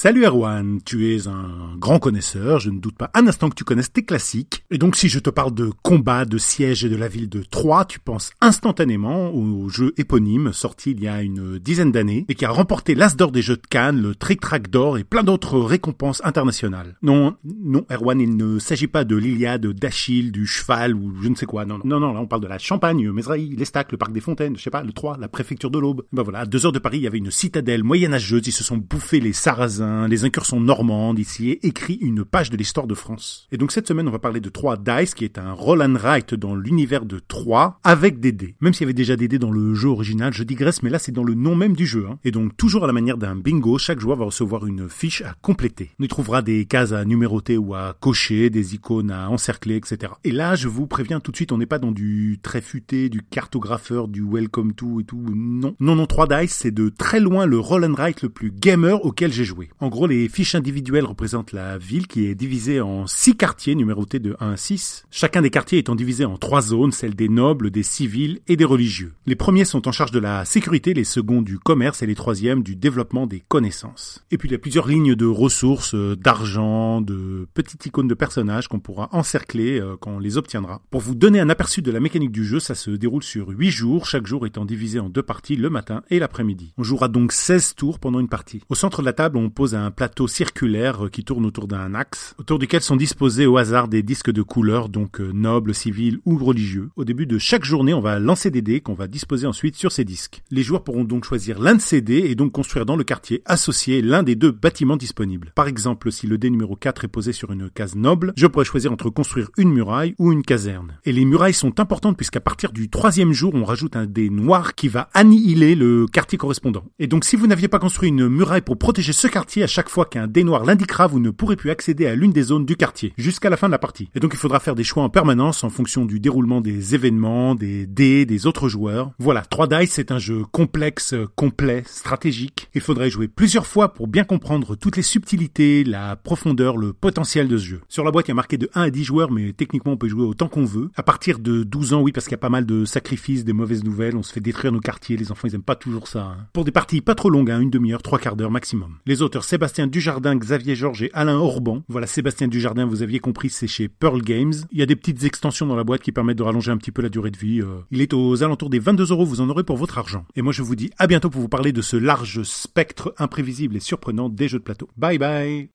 Salut Erwan, tu es un grand connaisseur, je ne doute pas un instant que tu connaisses tes classiques. Et donc si je te parle de combat, de siège et de la ville de Troyes, tu penses instantanément au jeu éponyme sorti il y a une dizaine d'années et qui a remporté l'As d'or des jeux de Cannes, le Trick Track d'or et plein d'autres récompenses internationales. Non, non Erwan, il ne s'agit pas de l'Iliade, d'Achille, du cheval ou je ne sais quoi. Non, non, non, là on parle de la Champagne, Mézraï, l'Estac, le Parc des Fontaines, je sais pas, le Troyes, la préfecture de l'Aube. Ben voilà, à deux heures de Paris, il y avait une citadelle moyenâgeuse, ils se sont bouffés les Sarrasins les incursions normandes, ici écrit une page de l'histoire de France. Et donc cette semaine, on va parler de 3 Dice, qui est un roll and write dans l'univers de 3, avec des dés. Même s'il y avait déjà des dés dans le jeu original, je digresse, mais là c'est dans le nom même du jeu. Hein. Et donc toujours à la manière d'un bingo, chaque joueur va recevoir une fiche à compléter. On y trouvera des cases à numéroter ou à cocher, des icônes à encercler, etc. Et là, je vous préviens tout de suite, on n'est pas dans du très futé, du cartographeur, du welcome to et tout. Non, non, non, 3 Dice, c'est de très loin le roll and write le plus gamer auquel j'ai joué. En gros, les fiches individuelles représentent la ville qui est divisée en six quartiers numérotés de 1 à 6, chacun des quartiers étant divisé en trois zones, celles des nobles, des civils et des religieux. Les premiers sont en charge de la sécurité, les seconds du commerce et les troisièmes du développement des connaissances. Et puis il y a plusieurs lignes de ressources, euh, d'argent, de petites icônes de personnages qu'on pourra encercler euh, quand on les obtiendra. Pour vous donner un aperçu de la mécanique du jeu, ça se déroule sur 8 jours, chaque jour étant divisé en deux parties, le matin et l'après-midi. On jouera donc 16 tours pendant une partie. Au centre de la table, on pose un plateau circulaire qui tourne autour d'un axe, autour duquel sont disposés au hasard des disques de couleurs, donc euh, nobles, civils ou religieux. Au début de chaque journée, on va lancer des dés qu'on va disposer ensuite sur ces disques. Les joueurs pourront donc choisir l'un de ces dés et donc construire dans le quartier associé l'un des deux bâtiments disponibles. Par exemple, si le dé numéro 4 est posé sur une case noble, je pourrais choisir entre construire une muraille ou une caserne. Et les murailles sont importantes puisqu'à partir du troisième jour, on rajoute un dé noir qui va annihiler le quartier correspondant. Et donc si vous n'aviez pas construit une muraille pour protéger ce quartier à chaque fois qu'un dé noir l'indiquera, vous ne pourrez plus accéder à l'une des zones du quartier, jusqu'à la fin de la partie. Et donc il faudra faire des choix en permanence en fonction du déroulement des événements, des dés, des autres joueurs. Voilà, 3 Dice c'est un jeu complexe, complet, stratégique. Il faudrait jouer plusieurs fois pour bien comprendre toutes les subtilités, la profondeur, le potentiel de ce jeu. Sur la boîte, il y a marqué de 1 à 10 joueurs, mais techniquement on peut jouer autant qu'on veut. À partir de 12 ans, oui, parce qu'il y a pas mal de sacrifices, des mauvaises nouvelles, on se fait détruire nos quartiers, les enfants ils aiment pas toujours ça. Hein. Pour des parties pas trop longues, hein, une demi-heure, trois quarts d'heure maximum. Les auteurs Sébastien Dujardin, Xavier Georges et Alain Orban. Voilà, Sébastien Dujardin, vous aviez compris, c'est chez Pearl Games. Il y a des petites extensions dans la boîte qui permettent de rallonger un petit peu la durée de vie. Euh. Il est aux alentours des 22 euros, vous en aurez pour votre argent. Et moi je vous dis à bientôt pour vous parler de ce large spectre imprévisible et surprenant des jeux de plateau. Bye bye